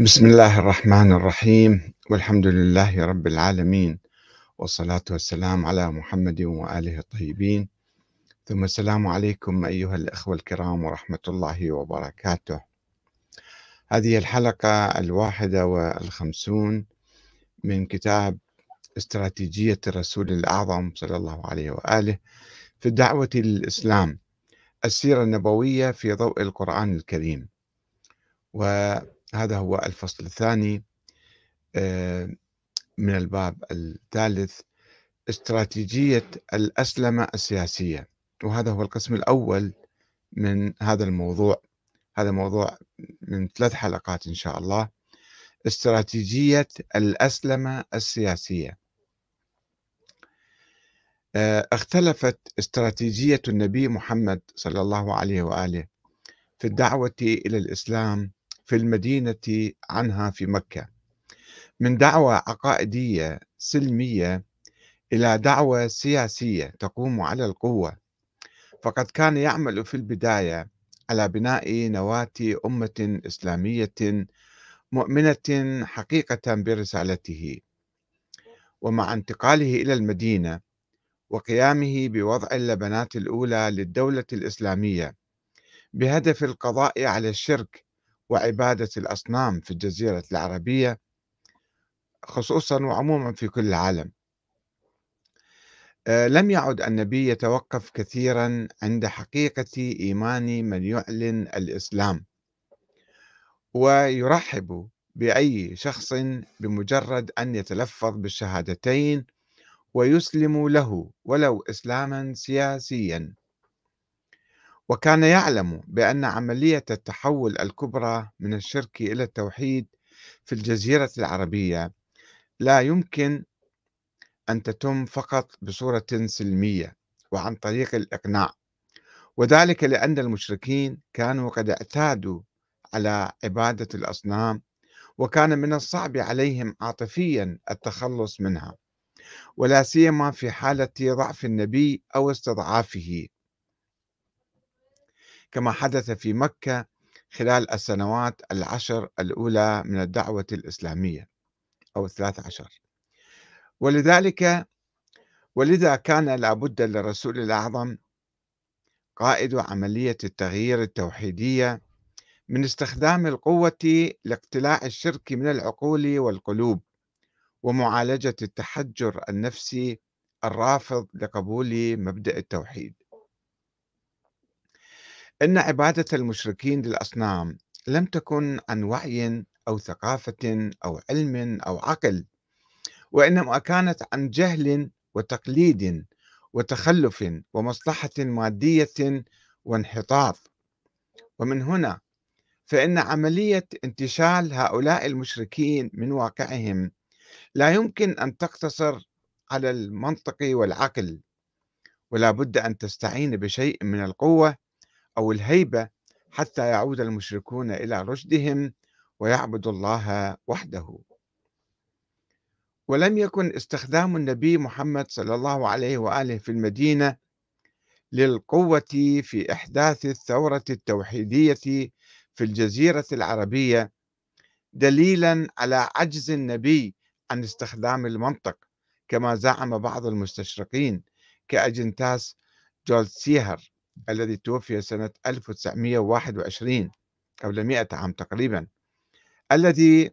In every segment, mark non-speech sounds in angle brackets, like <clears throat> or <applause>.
بسم الله الرحمن الرحيم. والحمد لله رب العالمين. والصلاة والسلام على محمد وآله الطيبين. ثم السلام عليكم أيها الأخوة الكرام ورحمة الله وبركاته. هذه الحلقة الواحدة والخمسون من كتاب استراتيجية الرسول الأعظم صلى الله عليه وآله في الدعوة للإسلام السيرة النبوية في ضوء القرآن الكريم. وهذا هو الفصل الثاني آه، من الباب الثالث استراتيجية الأسلمة السياسية. وهذا هو القسم الأول من هذا الموضوع. هذا موضوع من ثلاث حلقات إن شاء الله. استراتيجية الأسلمة السياسية. آه، اختلفت استراتيجية النبي محمد صلى الله عليه وآله في الدعوة إلى الإسلام في المدينة عنها في مكة. من دعوة عقائدية سلمية إلى دعوة سياسية تقوم على القوة. فقد كان يعمل في البداية على بناء نواة أمة إسلامية مؤمنة حقيقة برسالته ومع انتقاله إلى المدينة وقيامه بوضع اللبنات الأولى للدولة الإسلامية بهدف القضاء على الشرك وعبادة الأصنام في الجزيرة العربية خصوصا وعموما في كل العالم. آه، لم يعد النبي يتوقف كثيرا عند حقيقة إيمان من يعلن الإسلام. ويرحب بأي شخص بمجرد أن يتلفظ بالشهادتين ويسلم له ولو إسلاما سياسيا. وكان يعلم بأن عملية التحول الكبرى من الشرك إلى التوحيد في الجزيرة العربية لا يمكن أن تتم فقط بصورة سلمية وعن طريق الإقناع وذلك لأن المشركين كانوا قد اعتادوا على عبادة الأصنام وكان من الصعب عليهم عاطفيا التخلص منها ولا سيما في حالة ضعف النبي أو استضعافه. كما حدث في مكة خلال السنوات العشر الأولى من الدعوة الإسلامية أو الثلاث عشر. ولذلك ولذا كان لابد للرسول الأعظم قائد عملية التغيير التوحيدية من استخدام القوة لاقتلاع الشرك من العقول والقلوب ومعالجة التحجر النفسي الرافض لقبول مبدأ التوحيد. إن عبادة المشركين للأصنام لم تكن عن وعي أو ثقافة أو علم أو عقل وإنما كانت عن جهل وتقليد وتخلف ومصلحة مادية وانحطاط. ومن هنا فإن عملية انتشال هؤلاء المشركين من واقعهم لا يمكن أن تقتصر على المنطق والعقل ولا بد أن تستعين بشيء من القوة أو الهيبة حتى يعود المشركون إلى رشدهم ويعبدوا الله وحده. ولم يكن استخدام النبي محمد صلى الله عليه وآله في المدينة للقوة في إحداث الثورة التوحيدية في الجزيرة العربية دليلا على عجز النبي عن استخدام المنطق كما زعم بعض المستشرقين كأجنتاس جولتسيهر. الذي توفي سنة 1921 قبل 100 عام تقريبا الذي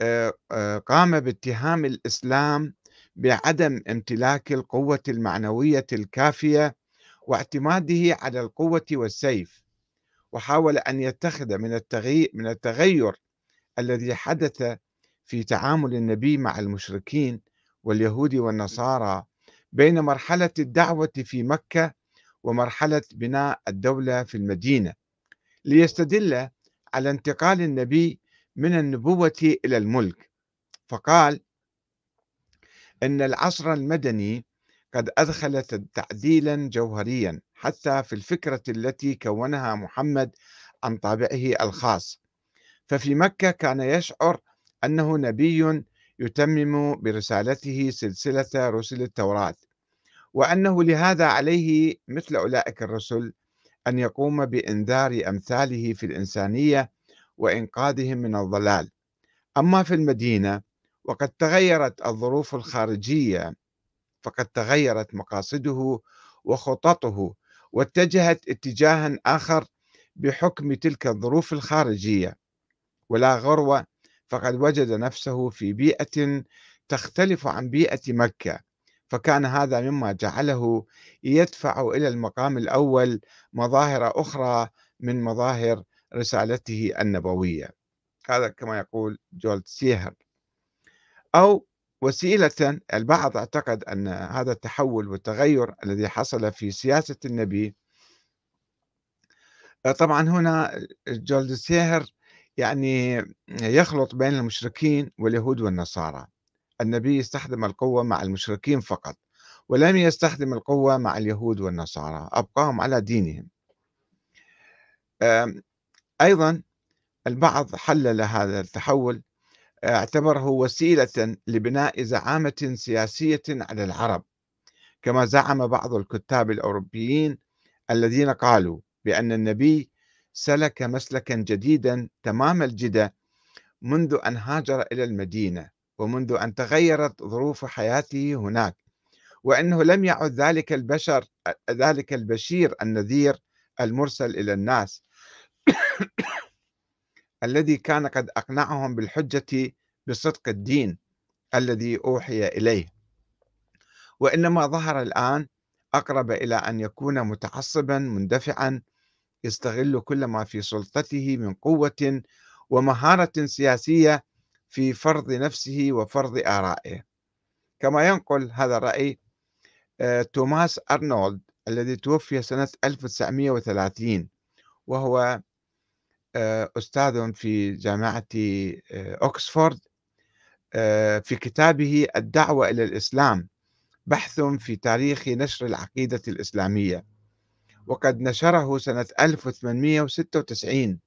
آه، آه، قام باتهام الإسلام بعدم امتلاك القوة المعنوية الكافية واعتماده على القوة والسيف وحاول أن يتخذ من من التغير الذي حدث في تعامل النبي مع المشركين واليهود والنصارى بين مرحلة الدعوة في مكة ومرحلة بناء الدولة في المدينة ليستدل على انتقال النبي من النبوة إلى الملك. فقال إن العصر المدني قد أدخلت تعديلا جوهريا حتى في الفكرة التي كونها محمد عن طابعه الخاص. ففي مكة كان يشعر أنه نبي يتمم برسالته سلسلة رسل التوراة. وأنه لهذا عليه مثل أولئك الرسل أن يقوم بإنذار أمثاله في الإنسانية وإنقاذهم من الضلال. أما في المدينة وقد تغيرت الظروف الخارجية فقد تغيرت مقاصده وخططه واتجهت اتجاها آخر بحكم تلك الظروف الخارجية. ولا غرو فقد وجد نفسه في بيئة تختلف عن بيئة مكة. فكان هذا مما جعله يدفع إلى المقام الأول مظاهر أخرى من مظاهر رسالته النبوية. هذا كما يقول جولد سيهر. أو وسيلة البعض اعتقد أن هذا التحول والتغير الذي حصل في سياسة النبي طبعا هنا جولد سيهر يعني يخلط بين المشركين واليهود والنصارى. النبي استخدم القوة مع المشركين فقط ولم يستخدم القوة مع اليهود والنصارى أبقاهم على دينهم. أيضا البعض حلل هذا التحول اعتبره وسيلة لبناء زعامة سياسية على العرب كما زعم بعض الكتاب الأوروبيين الذين قالوا بأن النبي سلك مسلكا جديدا تمام الجدة منذ أن هاجر إلى المدينة. ومنذ أن تغيرت ظروف حياته هناك وأنه لم يعد ذلك البشر ذلك البشير النذير المرسل إلى الناس. <coughs> الذي كان قد أقنعهم بالحجة بصدق الدين الذي أوحي إليه. وإنما ظهر الآن أقرب إلى أن يكون متعصبا مندفعا يستغل كل ما في سلطته من قوة ومهارة سياسية في فرض نفسه وفرض آرائه. كما ينقل هذا الرأي آه، توماس أرنولد الذي توفي سنة 1930 وهو آه، أستاذ في جامعة آه، أكسفورد في كتابه الدعوة إلى الإسلام بحث في تاريخ نشر العقيدة الإسلامية. وقد نشره سنة 1896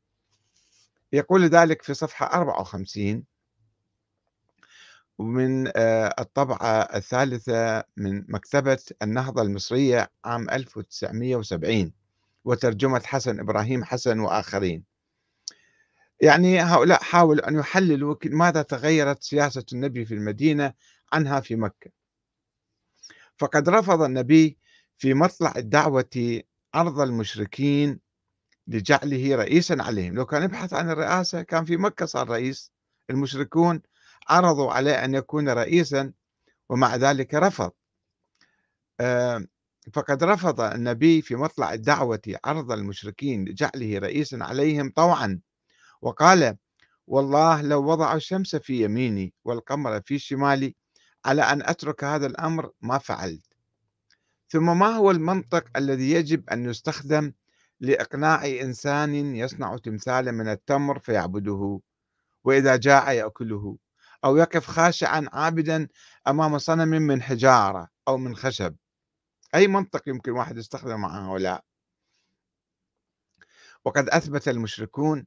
يقول ذلك في صفحة 54 ومن آه، الطبعة الثالثة من مكتبة النهضة المصرية عام 1970 وترجمة حسن إبراهيم حسن وآخرين. يعني هؤلاء حاولوا أن يحللوا ماذا تغيرت سياسة النبي في المدينة عنها في مكة. فقد رفض النبي في مطلع الدعوة عرض المشركين لجعله رئيسا عليهم. لو كان يبحث عن الرئاسة كان في مكة صار رئيس المشركون عرضوا عليه أن يكون رئيسا ومع ذلك رفض. فقد رفض النبي في مطلع الدعوة عرض المشركين لجعله رئيسا عليهم طوعا وقال والله لو وضعوا الشمس في يميني والقمر في شمالي على أن أترك هذا الأمر ما فعلت. ثم ما هو المنطق الذي يجب أن يستخدم لإقناع إنسان يصنع تمثالا من التمر فيعبده وإذا جاع يأكله؟ أو يقف خاشعا عابدا أمام صنم من حجارة أو من خشب. أي منطق يمكن واحد يستخدم مع هؤلاء. وقد أثبت المشركون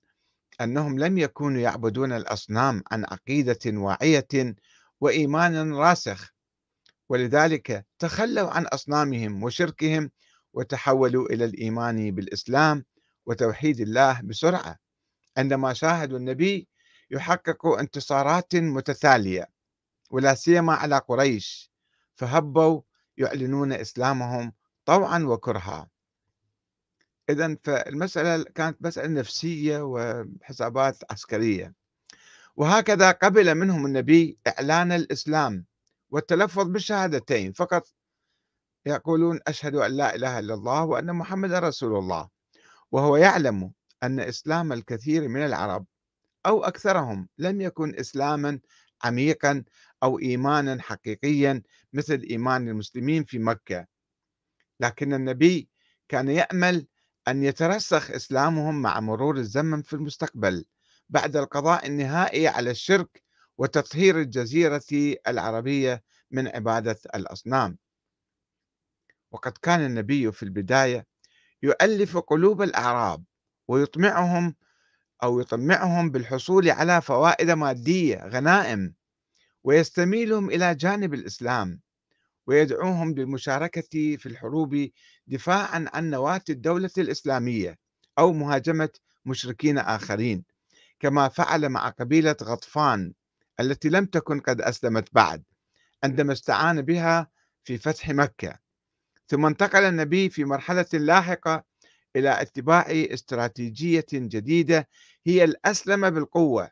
أنهم لم يكونوا يعبدون الأصنام عن عقيدة واعية وإيمان راسخ ولذلك تخلوا عن أصنامهم وشركهم وتحولوا إلى الإيمان بالإسلام وتوحيد الله بسرعة. عندما شاهدوا النبي يحقق انتصارات متتالية ولا سيما على قريش فهبوا يعلنون إسلامهم طوعا وكرها. إذا فالمسألة كانت مسألة نفسية وحسابات عسكرية. وهكذا قبل منهم النبي إعلان الإسلام والتلفظ بالشهادتين فقط يقولون أشهد أن لا إله إلا الله وأن محمد رسول الله. وهو يعلم أن إسلام الكثير من العرب أو أكثرهم لم يكن إسلاما عميقا أو إيمانا حقيقيا مثل إيمان المسلمين في مكة. لكن النبي كان يأمل أن يترسخ إسلامهم مع مرور الزمن في المستقبل بعد القضاء النهائي على الشرك وتطهير الجزيرة العربية من عبادة الأصنام. وقد كان النبي في البداية يؤلف قلوب الأعراب ويطمعهم أو يطمعهم بالحصول على فوائد مادية غنائم ويستميلهم إلى جانب الإسلام ويدعوهم للمشاركة في الحروب دفاعا عن نواة الدولة الإسلامية أو مهاجمة مشركين آخرين كما فعل مع قبيلة غطفان التي لم تكن قد أسلمت بعد عندما استعان بها في فتح مكة. ثم انتقل النبي في مرحلة لاحقة إلى اتباع استراتيجية جديدة هي الأسلم بالقوة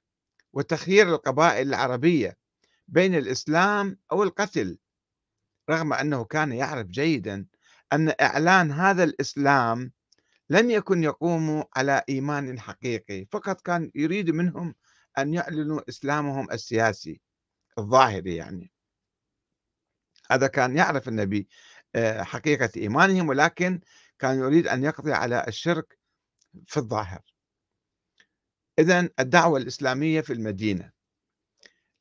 وتخيير القبائل العربية بين الإسلام أو القتل رغم أنه كان يعرف جيدا أن إعلان هذا الإسلام لم يكن يقوم على إيمان حقيقي فقط كان يريد منهم أن يعلنوا إسلامهم السياسي الظاهري يعني. هذا كان يعرف النبي آه، حقيقة إيمانهم ولكن كان يريد أن يقضي على الشرك في الظاهر. إذا الدعوة الإسلامية في المدينة.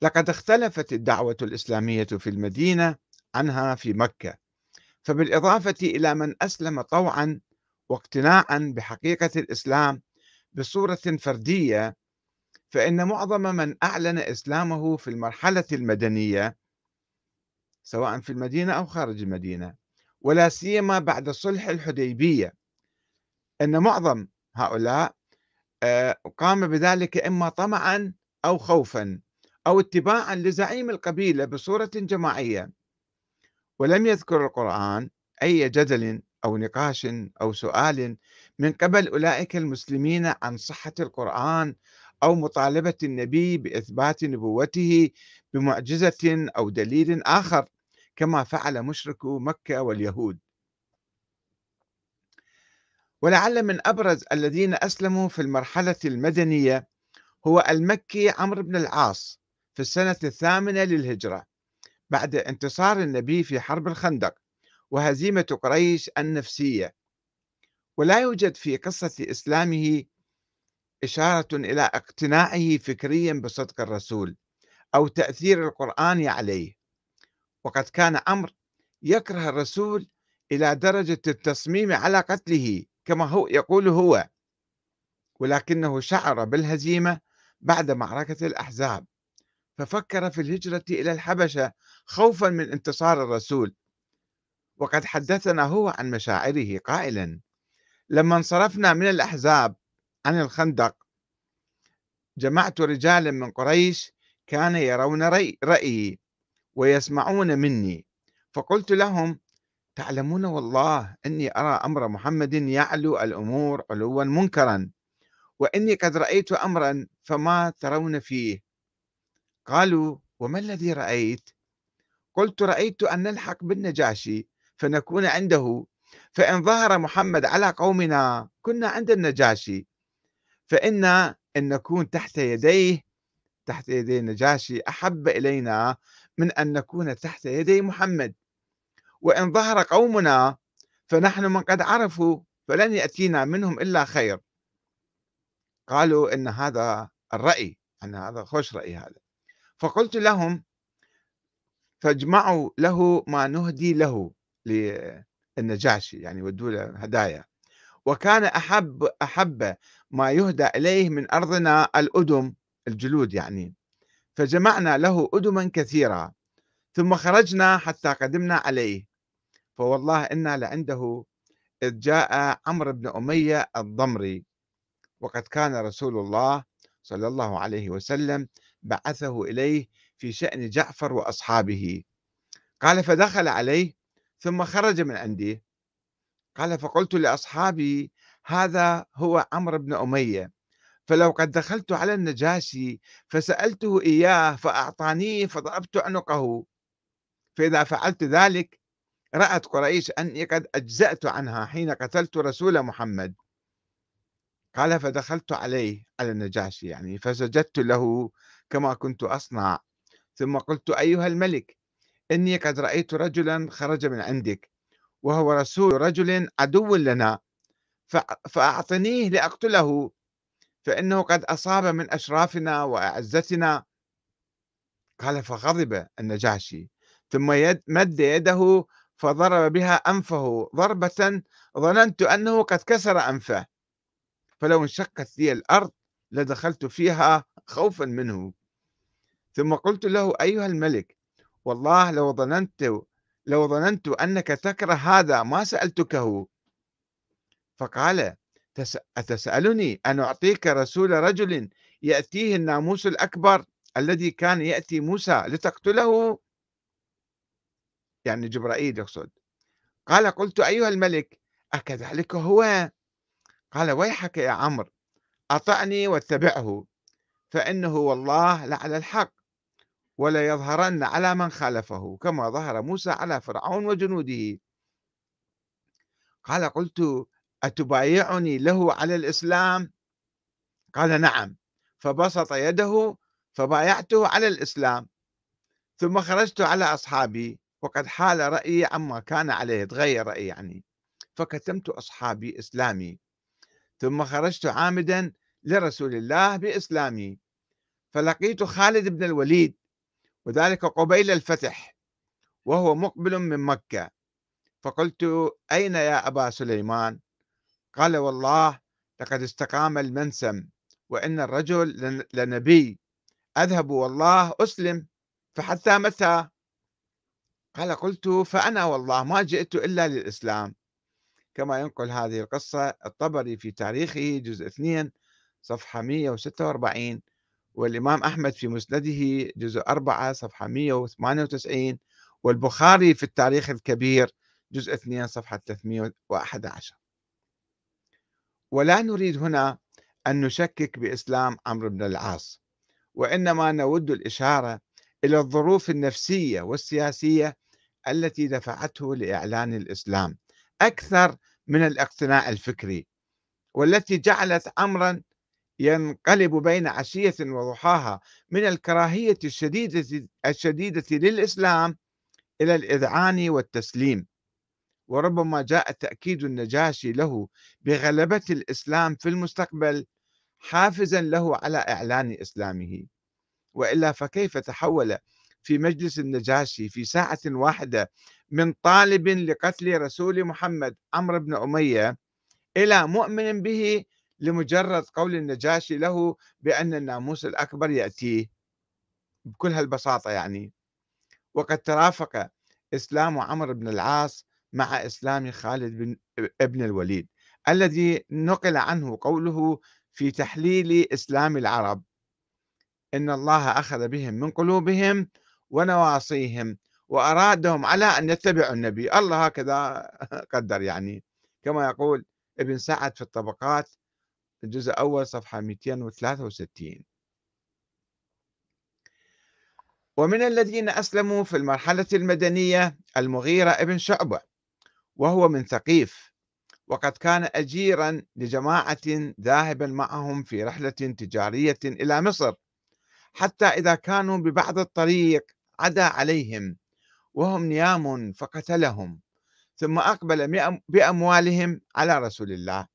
لقد اختلفت الدعوة الإسلامية في المدينة عنها في مكة. فبالإضافة إلى من أسلم طوعا واقتناعا بحقيقة الإسلام بصورة فردية فإن معظم من أعلن إسلامه في المرحلة المدنية سواء في المدينة أو خارج المدينة ولا سيما بعد صلح الحديبية أن معظم هؤلاء آه، قام بذلك إما طمعا أو خوفا أو اتباعا لزعيم القبيلة بصورة جماعية. ولم يذكر القرآن أي جدل أو نقاش أو سؤال من قبل أولئك المسلمين عن صحة القرآن أو مطالبة النبي بإثبات نبوته بمعجزة أو دليل آخر. كما فعل مشركو مكة واليهود. ولعل من أبرز الذين أسلموا في المرحلة المدنية هو المكي عمرو بن العاص في السنة الثامنة للهجرة بعد انتصار النبي في حرب الخندق وهزيمة قريش النفسية. ولا يوجد في قصة إسلامه إشارة إلى اقتناعه فكريا بصدق الرسول أو تأثير القرآن عليه. وقد كان عمرو يكره الرسول إلى درجة التصميم على قتله كما هو يقول هو. ولكنه شعر بالهزيمة بعد معركة الأحزاب. ففكر في الهجرة إلى الحبشة خوفا من انتصار الرسول. وقد حدثنا هو عن مشاعره قائلا. لما انصرفنا من الأحزاب عن الخندق جمعت رجالا من قريش كان يرون رأي رأيي. ويسمعون مني. فقلت لهم تعلمون والله أني أرى أمر محمد يعلو الأمور علوا منكرا وأني قد رأيت امرا فما ترون فيه. قالوا وما الذي رأيت؟ قلت رأيت أن نلحق بالنجاشي فنكون عنده. فإن ظهر محمد على قومنا كنا عند النجاشي. فإنا أن نكون تحت يديه تحت يدي النجاشي أحب إلينا من أن نكون تحت يدي محمد. وإن ظهر قومنا فنحن من قد عرفوا فلن يأتينا منهم إلا خير. قالوا إن هذا الرأي أن هذا خوش رأي هذا. فقلت لهم فاجمعوا له ما نهدي له للنجاشي يعني ودوا له هدايا وكان أحب أحب ما يهدى إليه من أرضنا الأدم الجلود يعني. فجمعنا له أدما كثيرة ثم خرجنا حتى قدمنا عليه. فوالله إنا لعنده إذ جاء عمرو بن أمية الضمري وقد كان رسول الله صلى الله عليه وسلم بعثه إليه في شأن جعفر وأصحابه. قال فدخل عليه ثم خرج من عندي. قال فقلت لأصحابي هذا هو عمرو بن أمية. فلو قد دخلت على النجاشي فسألته إياه فأعطانيه فضربت عنقه. فإذا فعلت ذلك رأت قريش أني قد أجزأت عنها حين قتلت رسول محمد. قال فدخلت عليه على النجاشي يعني فسجدت له كما كنت أصنع. ثم قلت أيها الملك إني قد رأيت رجلا خرج من عندك وهو رسول رجل عدو لنا فأعطنيه لأقتله. فإنه قد أصاب من أشرافنا وأعزتنا. قال فغضب النجاشي ثم يد مد يده فضرب بها أنفه ضربة ظننت أنه قد كسر أنفه. فلو انشقت لي الأرض لدخلت فيها خوفا منه. ثم قلت له أيها الملك والله لو ظننت لو ظننت أنك تكره هذا ما سألتكه. فقال أتسألني؟ أن أعطيك رسول رجل يأتيه الناموس الأكبر الذي كان يأتي موسى لتقتله؟ يعني جبرائيل يقصد. قال قلت أيها الملك أكذلك هو؟ قال ويحك يا عمرو أطعني واتبعه فإنه والله لعلى الحق ولا يظهرن على من خالفه كما ظهر موسى على فرعون وجنوده. قال قلت أتبايعني له على الإسلام؟ قال نعم. فبسط يده فبايعته على الإسلام. ثم خرجت على أصحابي وقد حال رأيي عما كان عليه تغير رأيي يعني. فكتمت أصحابي إسلامي. ثم خرجت عامدا لرسول الله بإسلامي. فلقيت خالد بن الوليد وذلك قبيل الفتح وهو مقبل من مكة. فقلت أين يا أبا سليمان؟ قال والله لقد استقام المنسم وإن الرجل لنبي. أذهب والله أسلم فحتى متى؟ قال قلت فأنا والله ما جئت إلا للإسلام. كما ينقل هذه القصة الطبري في تاريخه جزء 2 صفحة 146 والإمام أحمد في مسنده جزء 4 صفحة 198 والبخاري في التاريخ الكبير جزء 2 صفحة 311 ولا نريد هنا أن نشكك بإسلام عمرو بن العاص وإنما نود الإشارة إلى الظروف النفسية والسياسية التي دفعته لإعلان الإسلام أكثر من الاقتناع الفكري والتي جعلت عمرا ينقلب بين عشية وضحاها من الكراهية الشديدة الشديدة للإسلام إلى الإذعان والتسليم. وربما جاء تأكيد النجاشي له بغلبة الإسلام في المستقبل حافزا له على إعلان إسلامه. وإلا فكيف تحول في مجلس النجاشي في ساعة واحدة من طالب لقتل رسول محمد عمرو بن أمية إلى مؤمن به لمجرد قول النجاشي له بأن الناموس الأكبر يأتيه بكل هالبساطة يعني. وقد ترافق إسلام عمرو بن العاص مع إسلام خالد بن ابن الوليد الذي نقل عنه قوله في تحليل إسلام العرب إن الله أخذ بهم من قلوبهم ونواصيهم وأرادهم على أن يتبعوا النبي. الله هكذا <laughs> قدر يعني. كما يقول ابن سعد في الطبقات الجزء الأول صفحة 263 ومن الذين أسلموا في المرحلة المدنية المغيرة ابن شعبة. وهو من ثقيف. وقد كان أجيرا لجماعة ذاهبا معهم في رحلة تجارية إلى مصر حتى إذا كانوا ببعض الطريق عدا عليهم وهم نيام فقتلهم ثم أقبل بأموالهم على رسول الله.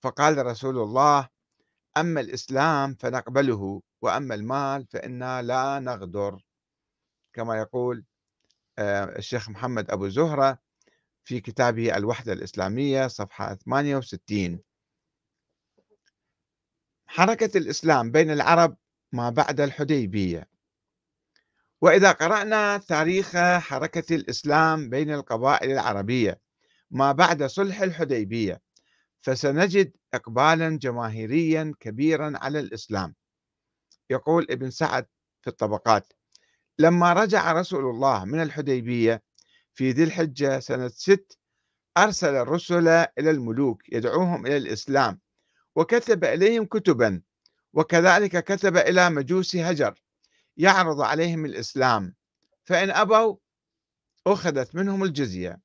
فقال رسول الله أما الإسلام فنقبله وأما المال فإنا لا نغدر. كما يقول آه، الشيخ محمد أبو زهرة في كتابه الوحدة الإسلامية صفحة 68 حركة الإسلام بين العرب ما بعد الحديبية. وإذا قرأنا تاريخ حركة الإسلام بين القبائل العربية ما بعد صلح الحديبية فسنجد إقبالا جماهيريا كبيرا على الإسلام. يقول ابن سعد في الطبقات لما رجع رسول الله من الحديبية في ذي الحجة سنة ست أرسل الرسل إلى الملوك يدعوهم إلى الإسلام وكتب إليهم كتبا وكذلك كتب إلى مجوس هجر يعرض عليهم الإسلام فإن أبوا أخذت منهم الجزية.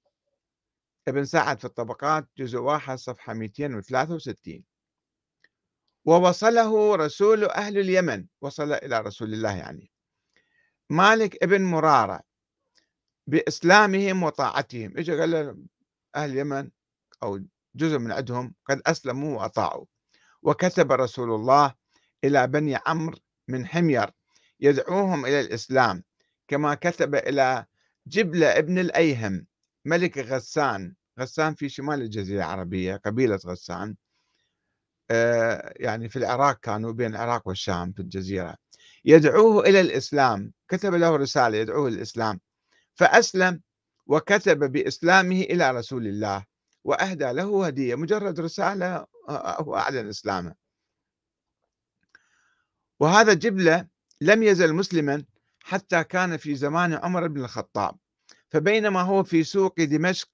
ابن سعد في الطبقات جزء واحد صفحة 263 ووصله رسول أهل اليمن وصل إلى رسول الله يعني. مالك ابن مرارة بإسلامهم وطاعتهم. إجا قال أهل اليمن أو جزء من عندهم قد أسلموا وأطاعوا. وكتب رسول الله إلى بني عمرو من حمير يدعوهم إلى الإسلام كما كتب إلى جبلة ابن الأيهم ملك غسان. غسان في شمال الجزيرة العربية قبيلة غسان. آه، يعني في العراق كانوا بين العراق والشام في الجزيرة. يدعوه إلى الإسلام. كتب له رسالة يدعوه الإسلام فأسلم وكتب بإسلامه إلى رسول الله وأهدى له هدية مجرد رسالة هو أعلن إسلامه. وهذا جبلة لم يزل مسلما حتى كان في زمان عمر بن الخطاب. فبينما هو في سوق دمشق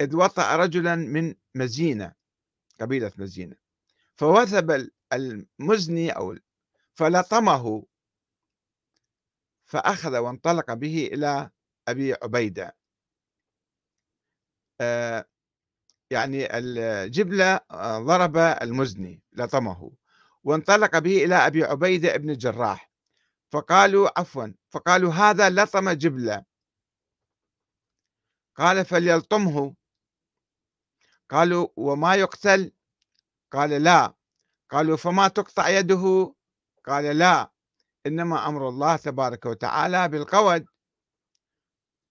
إذ وطأ رجلا من مزينة قبيلة مزينة. فوثب المزني أو فلطمه فأخذ وانطلق به إلى أبي عبيدة. آه، يعني الجبلة آه، ضرب المزني لطمه وانطلق به إلى أبي عبيدة بن الجراح. فقالوا عفوا فقالوا هذا لطم جبلة. قال فليلطمه. قالوا وما يقتل؟ قال لا. قالوا فما تقطع يده؟ قال لا. إنما أمر الله تبارك وتعالى بالقود.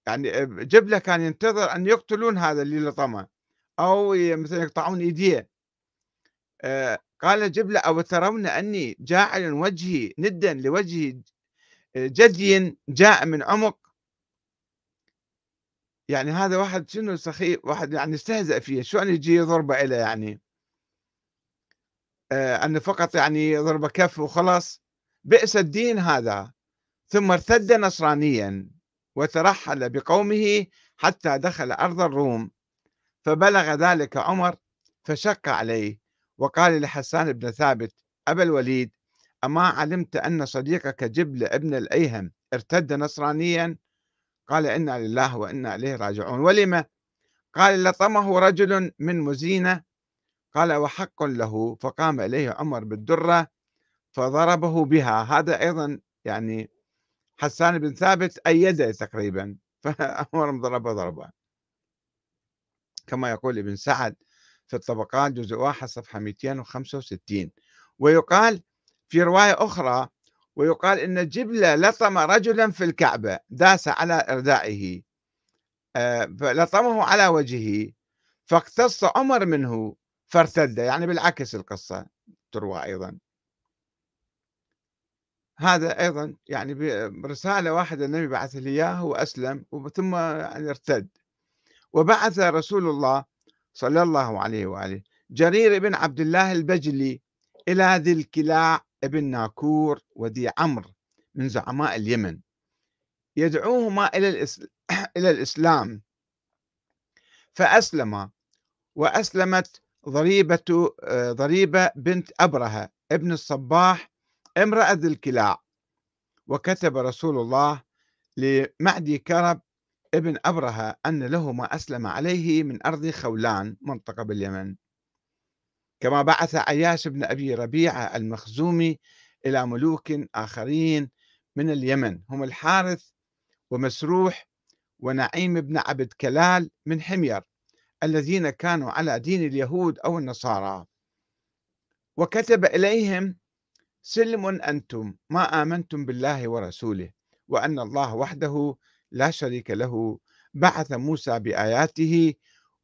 يعني جبلة كان ينتظر أن يقتلون هذا اللي لطمه أو مثلا يقطعون إيديه. آه، قال جبلة أو ترون أني جاعل وجهي ندا لوجه جدي جاء من عمق. يعني هذا واحد شنو سخيف واحد يعني استهزأ فيه شو أن يجي ضربة إلى يعني؟ آه أنه فقط يعني ضربة كف وخلاص. بئس الدين هذا. ثم ارتد نصرانيا. وترحل بقومه حتى دخل أرض الروم. فبلغ ذلك عمر فشق عليه وقال لحسان بن ثابت أبا الوليد أما علمت أن صديقك جبل ابن الأيهم ارتد نصرانيا؟ قال إنا لله وإنا إليه راجعون. ولم؟ قال لطمه رجل من مزينة. قال وحق له. فقام إليه عمر بالدرة فضربه بها. هذا أيضا يعني حسان بن ثابت أيده تقريبا. فعمر ضربه ضربه كما يقول ابن سعد في الطبقات جزء واحد صفحة 265 ويقال في رواية أخرى ويقال إن جبلة لطم رجلا في الكعبة داس على إردائه آه، فلطمه على وجهه فاقتص عمر منه فارتد. يعني بالعكس القصة تروى أيضا. هذا أيضا يعني برسالة واحدة النبي بعث لي إياه وأسلم ثم يعني ارتد. وبعث رسول الله صلى الله عليه وآله جرير بن عبد الله البجلي إلى ذي الكلاع ابن ناكور وذي عمرو من زعماء اليمن. يدعوهما إلى <clears throat> إلى الإسلام. فأسلما وأسلمت ضريبة ضريبة بنت أبرهة ابن الصباح امرأة الكلاع وكتب رسول الله لمعدي كرب ابن أبرهة أن له ما أسلم عليه من أرض خولان منطقة باليمن. كما بعث عياش بن أبي ربيعة المخزومي إلى ملوك آخرين من اليمن. هم الحارث ومسروح ونعيم بن عبد كلال من حمير الذين كانوا على دين اليهود أو النصارى. وكتب إليهم سلم أنتم ما آمنتم بالله ورسوله وأن الله وحده لا شريك له بعث موسى بآياته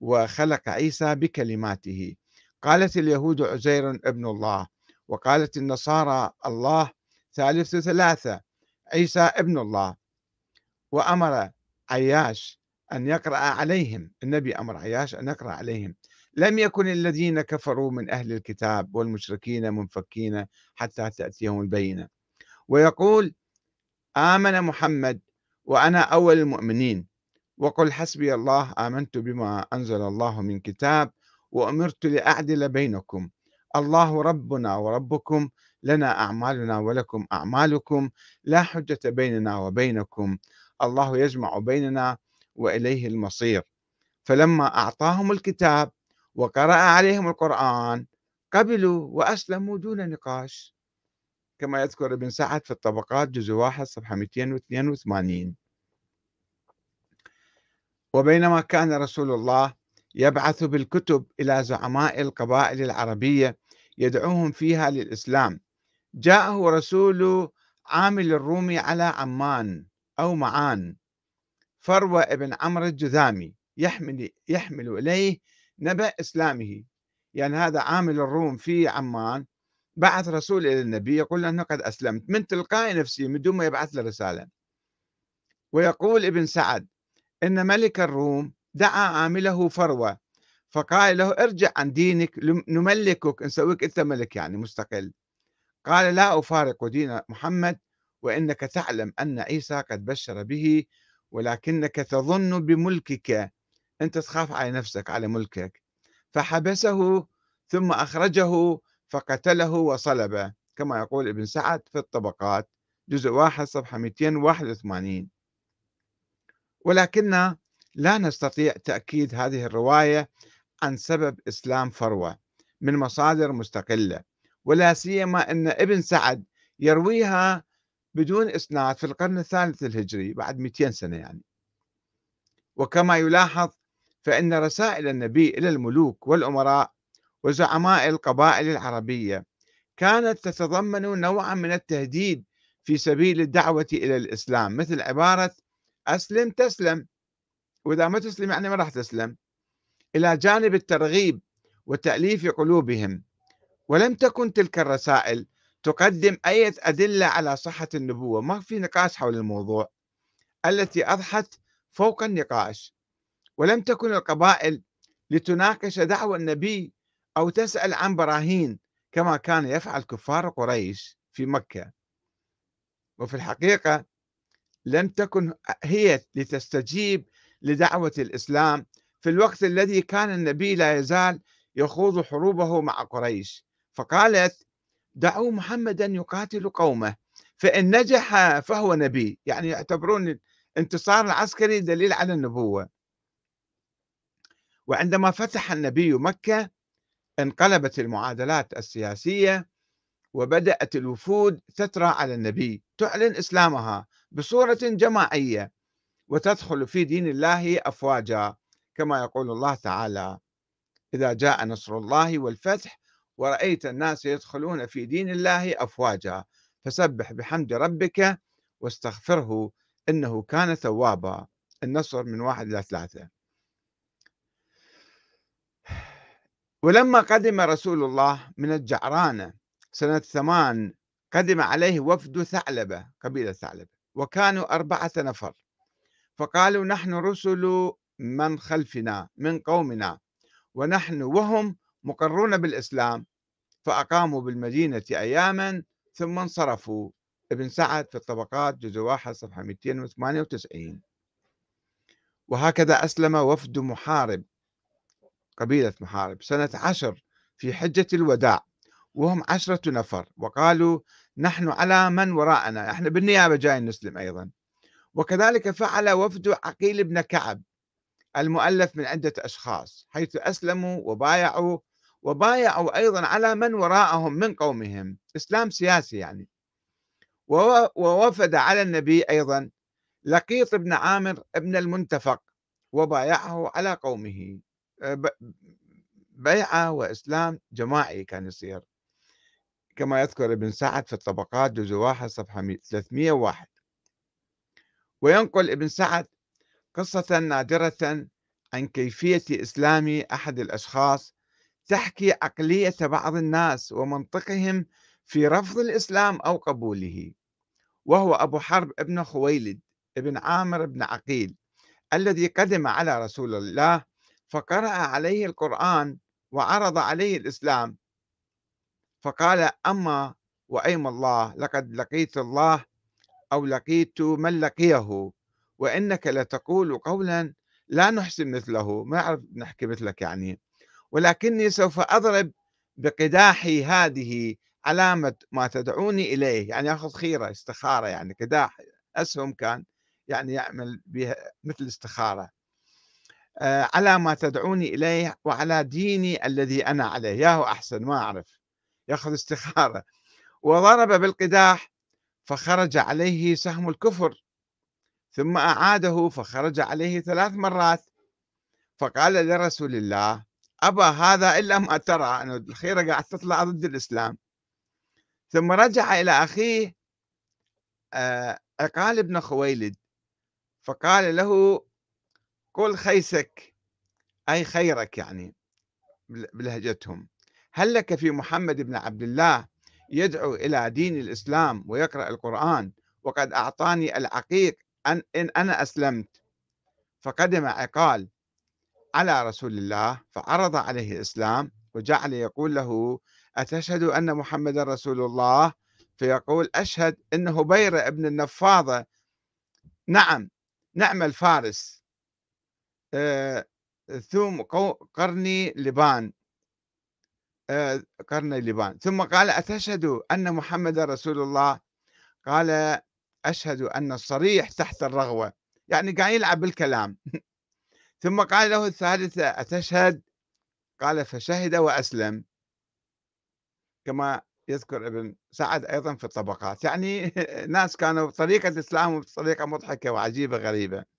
وخلق عيسى بكلماته. قالت اليهود عزير ابن الله وقالت النصارى الله ثالث ثلاثة عيسى ابن الله. وأمر عياش أن يقرأ عليهم النبي أمر عياش أن يقرأ عليهم. لم يكن الذين كفروا من أهل الكتاب والمشركين منفكين حتى تأتيهم البينة. ويقول آمن محمد وأنا أول المؤمنين. وقل حسبي الله آمنت بما أنزل الله من كتاب وأمرت لأعدل بينكم. الله ربنا وربكم لنا أعمالنا ولكم أعمالكم لا حجة بيننا وبينكم. الله يجمع بيننا وإليه المصير. فلما أعطاهم الكتاب وقرأ عليهم القرآن قبلوا وأسلموا دون نقاش. كما يذكر ابن سعد في الطبقات جزء واحد صفحة 282 وبينما كان رسول الله يبعث بالكتب إلى زعماء القبائل العربية يدعوهم فيها للإسلام. جاءه رسول عامل الرومي على عمان أو معان. فروة ابن عمرو الجذامي يحمل يحمل إليه نبأ إسلامه. يعني هذا عامل الروم في عمان بعث رسول إلى النبي يقول له أنه قد أسلمت من تلقاء نفسه من دون ما يبعث له رسالة. ويقول ابن سعد إن ملك الروم دعا عامله فروة فقال له ارجع عن دينك نملكك نسويك أنت ملك يعني مستقل. قال لا أفارق دين محمد وإنك تعلم أن عيسى قد بشر به ولكنك تظن بملكك. أنت تخاف على نفسك على ملكك. فحبسه ثم أخرجه فقتله وصلبه. كما يقول ابن سعد في الطبقات جزء واحد صفحة 281 ولكن لا نستطيع تأكيد هذه الرواية عن سبب إسلام فروة من مصادر مستقلة. ولا سيما أن ابن سعد يرويها بدون إسناد في القرن الثالث الهجري بعد 200 سنة يعني. وكما يلاحظ فإن رسائل النبي إلى الملوك والأمراء وزعماء القبائل العربية كانت تتضمن نوعا من التهديد في سبيل الدعوة إلى الإسلام مثل عبارة أسلم تسلم وإذا ما تسلم يعني ما راح تسلم إلى جانب الترغيب وتأليف قلوبهم. ولم تكن تلك الرسائل تقدم أي أدلة على صحة النبوة. ما في نقاش حول الموضوع. التي أضحت فوق النقاش. ولم تكن القبائل لتناقش دعوى النبي أو تسأل عن براهين كما كان يفعل كفار قريش في مكة. وفي الحقيقة لم تكن هي لتستجيب لدعوة الإسلام في الوقت الذي كان النبي لا يزال يخوض حروبه مع قريش. فقالت دعوا محمدا يقاتل قومه فإن نجح فهو نبي. يعني يعتبرون الانتصار العسكري دليل على النبوة. وعندما فتح النبي مكة انقلبت المعادلات السياسية وبدأت الوفود تترى على النبي تعلن إسلامها بصورة جماعية وتدخل في دين الله أفواجا كما يقول الله تعالى إذا جاء نصر الله والفتح ورأيت الناس يدخلون في دين الله أفواجا فسبح بحمد ربك واستغفره إنه كان ثوابا النصر من واحد إلى ثلاثة. ولما قدم رسول الله من الجعرانة سنة ثمان قدم عليه وفد ثعلبة قبيلة ثعلبة وكانوا أربعة نفر. فقالوا نحن رسل من خلفنا من قومنا ونحن وهم مقرون بالإسلام. فأقاموا بالمدينة أياما ثم انصرفوا. ابن سعد في الطبقات جزء واحد صفحة 298 وهكذا أسلم وفد محارب. قبيلة محارب سنة عشر في حجة الوداع وهم عشرة نفر وقالوا نحن على من وراءنا إحنا بالنيابة جاي نسلم أيضا. وكذلك فعل وفد عقيل بن كعب المؤلف من عدة أشخاص حيث أسلموا وبايعوا وبايعوا أيضا على من وراءهم من قومهم إسلام سياسي يعني. ووفد على النبي أيضا لقيط بن عامر ابن المنتفق وبايعه على قومه. بيعة وإسلام جماعي كان يصير. كما يذكر ابن سعد في الطبقات جزء واحد صفحة 301 وينقل ابن سعد قصة نادرة عن كيفية إسلام أحد الأشخاص تحكي عقلية بعض الناس ومنطقهم في رفض الإسلام أو قبوله. وهو أبو حرب ابن خويلد ابن عامر بن عقيل الذي قدم على رسول الله فقرأ عليه القرآن وعرض عليه الإسلام. فقال أما وأيم الله لقد لقيت الله أو لقيت من لقيه وإنك لتقول قولا لا نحسن مثله. ما أعرف نحكي مثلك يعني. ولكني سوف أضرب بقداحي هذه علامة ما تدعوني إليه. يعني يأخذ خيرة استخارة يعني قداح أسهم كان يعني يعمل بها مثل استخارة. على ما تدعوني إليه وعلى ديني الذي أنا عليه. ياهو أحسن ما أعرف. يأخذ <laughs> استخارة. وضرب بالقداح فخرج عليه سهم الكفر. ثم أعاده فخرج عليه ثلاث مرات. فقال لرسول الله أبى هذا إلا ما ترى أن الخيرة قاعد تطلع ضد الإسلام. ثم رجع إلى أخيه آه، عقال بن خويلد فقال له قل خيسك أي خيرك يعني بلهجتهم. هل لك في محمد بن عبد الله يدعو إلى دين الإسلام ويقرأ القرآن وقد أعطاني العقيق أن إن أنا أسلمت؟ فقدم عقال على رسول الله فعرض عليه الإسلام وجعل يقول له أتشهد أن محمد رسول الله؟ فيقول أشهد أن هبيرة ابن النفاضة. نعم نعم الفارس. آه، ثم قرني لبان آه، قرني لبان ثم قال أتشهد أن محمد رسول الله؟ قال أشهد أن الصريح تحت الرغوة. يعني قاعد يلعب بالكلام. <laughs> ثم قال له الثالثة أتشهد؟ قال فشهد وأسلم. كما يذكر ابن سعد أيضا في الطبقات. يعني <laughs> ناس كانوا بطريقة إسلامهم بطريقة مضحكة وعجيبة غريبة.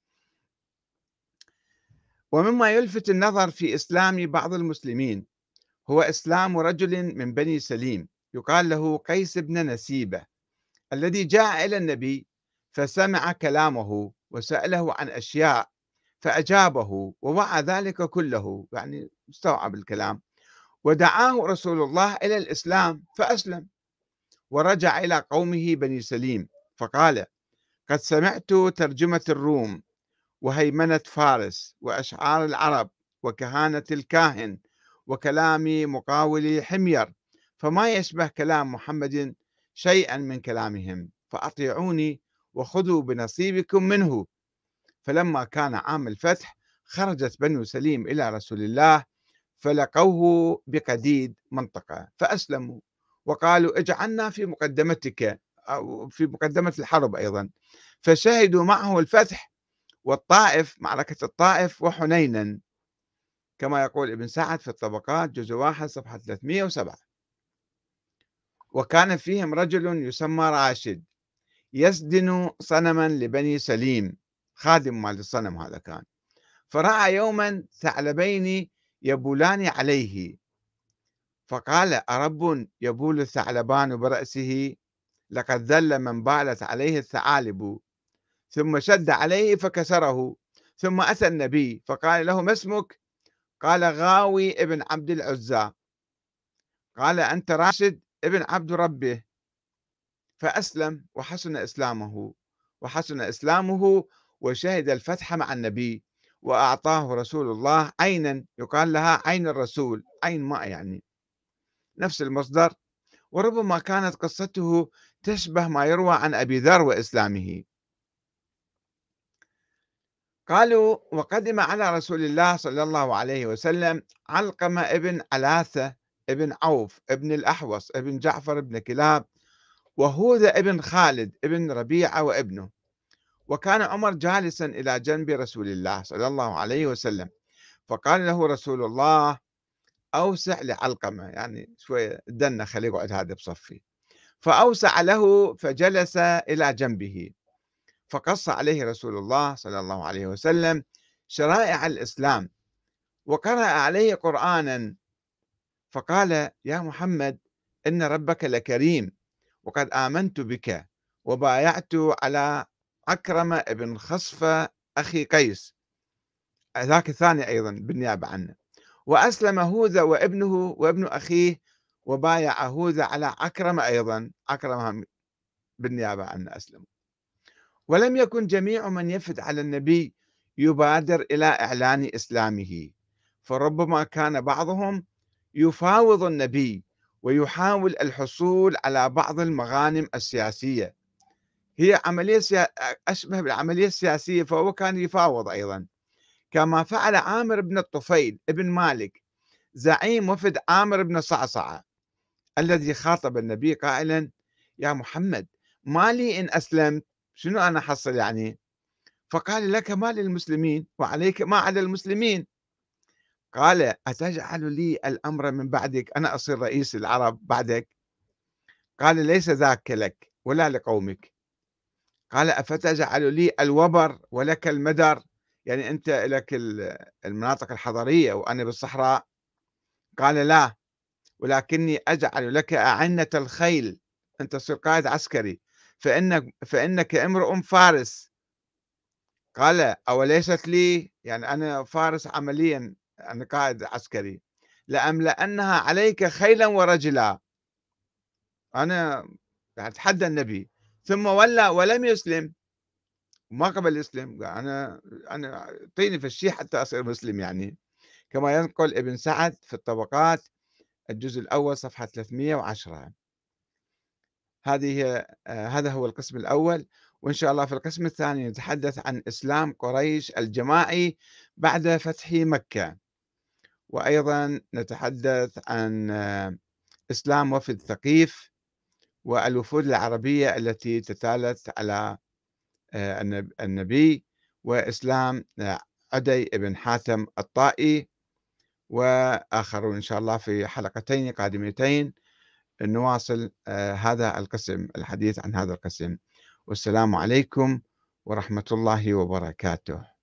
ومما يلفت النظر في إسلام بعض المسلمين هو إسلام رجل من بني سليم يقال له قيس بن نسيبة الذي جاء إلى النبي فسمع كلامه وسأله عن أشياء فأجابه ووعى ذلك كله يعني استوعب الكلام ودعاه رسول الله إلى الإسلام فأسلم ورجع إلى قومه بني سليم فقال قد سمعت ترجمة الروم وهيمنة فارس وأشعار العرب وكهانة الكاهن وكلام مقاول حمير. فما يشبه كلام محمد شيئا من كلامهم. فأطيعوني وخذوا بنصيبكم منه. فلما كان عام الفتح خرجت بنو سليم إلى رسول الله فلقوه بقديد منطقة. فأسلموا وقالوا اجعلنا في مقدمتك أو في مقدمة الحرب أيضا. فشهدوا معه الفتح والطائف معركة الطائف وحنينا كما يقول ابن سعد في الطبقات جزء واحد صفحة 307 وكان فيهم رجل يسمى راشد يسدن صنما لبني سليم خادم مال الصنم هذا كان. فرأى يوما ثعلبين يبولان عليه. فقال أرب يبول الثعلبان برأسه؟ لقد ذل من بالت عليه الثعالب. ثم شد عليه فكسره ثم أتى النبي فقال له ما اسمك؟ قال غاوي ابن عبد العزى. قال أنت راشد ابن عبد ربه. فأسلم وحسن إسلامه وحسن إسلامه وشهد الفتح مع النبي وأعطاه رسول الله عينا يقال لها عين الرسول عين ماء يعني. نفس المصدر وربما كانت قصته تشبه ما يروى عن أبي ذر وإسلامه. قالوا وقدم على رسول الله صلى الله عليه وسلم علقمة ابن علاثة ابن عوف ابن الأحوص ابن جعفر ابن كلاب وهوذا ابن خالد ابن ربيعة وابنه. وكان عمر جالسا إلى جنب رسول الله صلى الله عليه وسلم. فقال له رسول الله أوسع لعلقمة. يعني شوية دنا خليه يقعد هذا بصفي. فأوسع له فجلس إلى جنبه. فقص عليه رسول الله صلى الله عليه وسلم شرائع الإسلام وقرأ عليه قرآنا فقال يا محمد إن ربك لكريم وقد آمنت بك وبايعت على أكرم ابن خصفة أخي قيس. ذاك الثاني أيضا بالنيابة عنه. وأسلم هوذا وابنه وابن أخيه وبايع هوذا على أكرم أيضا أكرم بالنيابة عنه أسلموا. ولم يكن جميع من يفد على النبي يبادر إلى إعلان إسلامه فربما كان بعضهم يفاوض النبي ويحاول الحصول على بعض المغانم السياسية هي عملية. أشبه بالعملية السياسية فهو كان يفاوض أيضا كما فعل عامر بن الطفيل ابن مالك زعيم وفد عامر بن صعصعة الذي خاطب النبي قائلا يا محمد ما لي إن أسلمت شنو أنا حصل يعني؟ فقال لك ما للمسلمين وعليك ما على المسلمين. قال أتجعل لي الأمر من بعدك؟ أنا أصير رئيس العرب بعدك. قال ليس ذاك لك ولا لقومك. قال أفتجعل لي الوبر ولك المدر؟ يعني أنت لك المناطق الحضرية وأنا بالصحراء. قال لا ولكني أجعل لك أعنة الخيل. أنت تصير قائد عسكري. فإنك, فإنك امرؤ فارس. قال أوليست لي؟ يعني أنا فارس عمليا أنا قائد عسكري. لأملأنها عليك خيلا ورجلا. أنا أتحدى النبي. ثم ولى ولم يسلم. ما قبل قال أنا أنا أعطيني في الشيء حتى أصير مسلم يعني. كما ينقل ابن سعد في الطبقات الجزء الأول صفحة 310 هذه آه، هذا هو القسم الأول وإن شاء الله في القسم الثاني نتحدث عن إسلام قريش الجماعي بعد فتح مكة. وأيضا نتحدث عن آه، إسلام وفد ثقيف والوفود العربية التي تتالت على آه، النبي وإسلام عدي بن حاتم الطائي. وآخرون إن شاء الله في حلقتين قادمتين نواصل آه، هذا القسم الحديث عن هذا القسم. والسلام عليكم ورحمة الله وبركاته.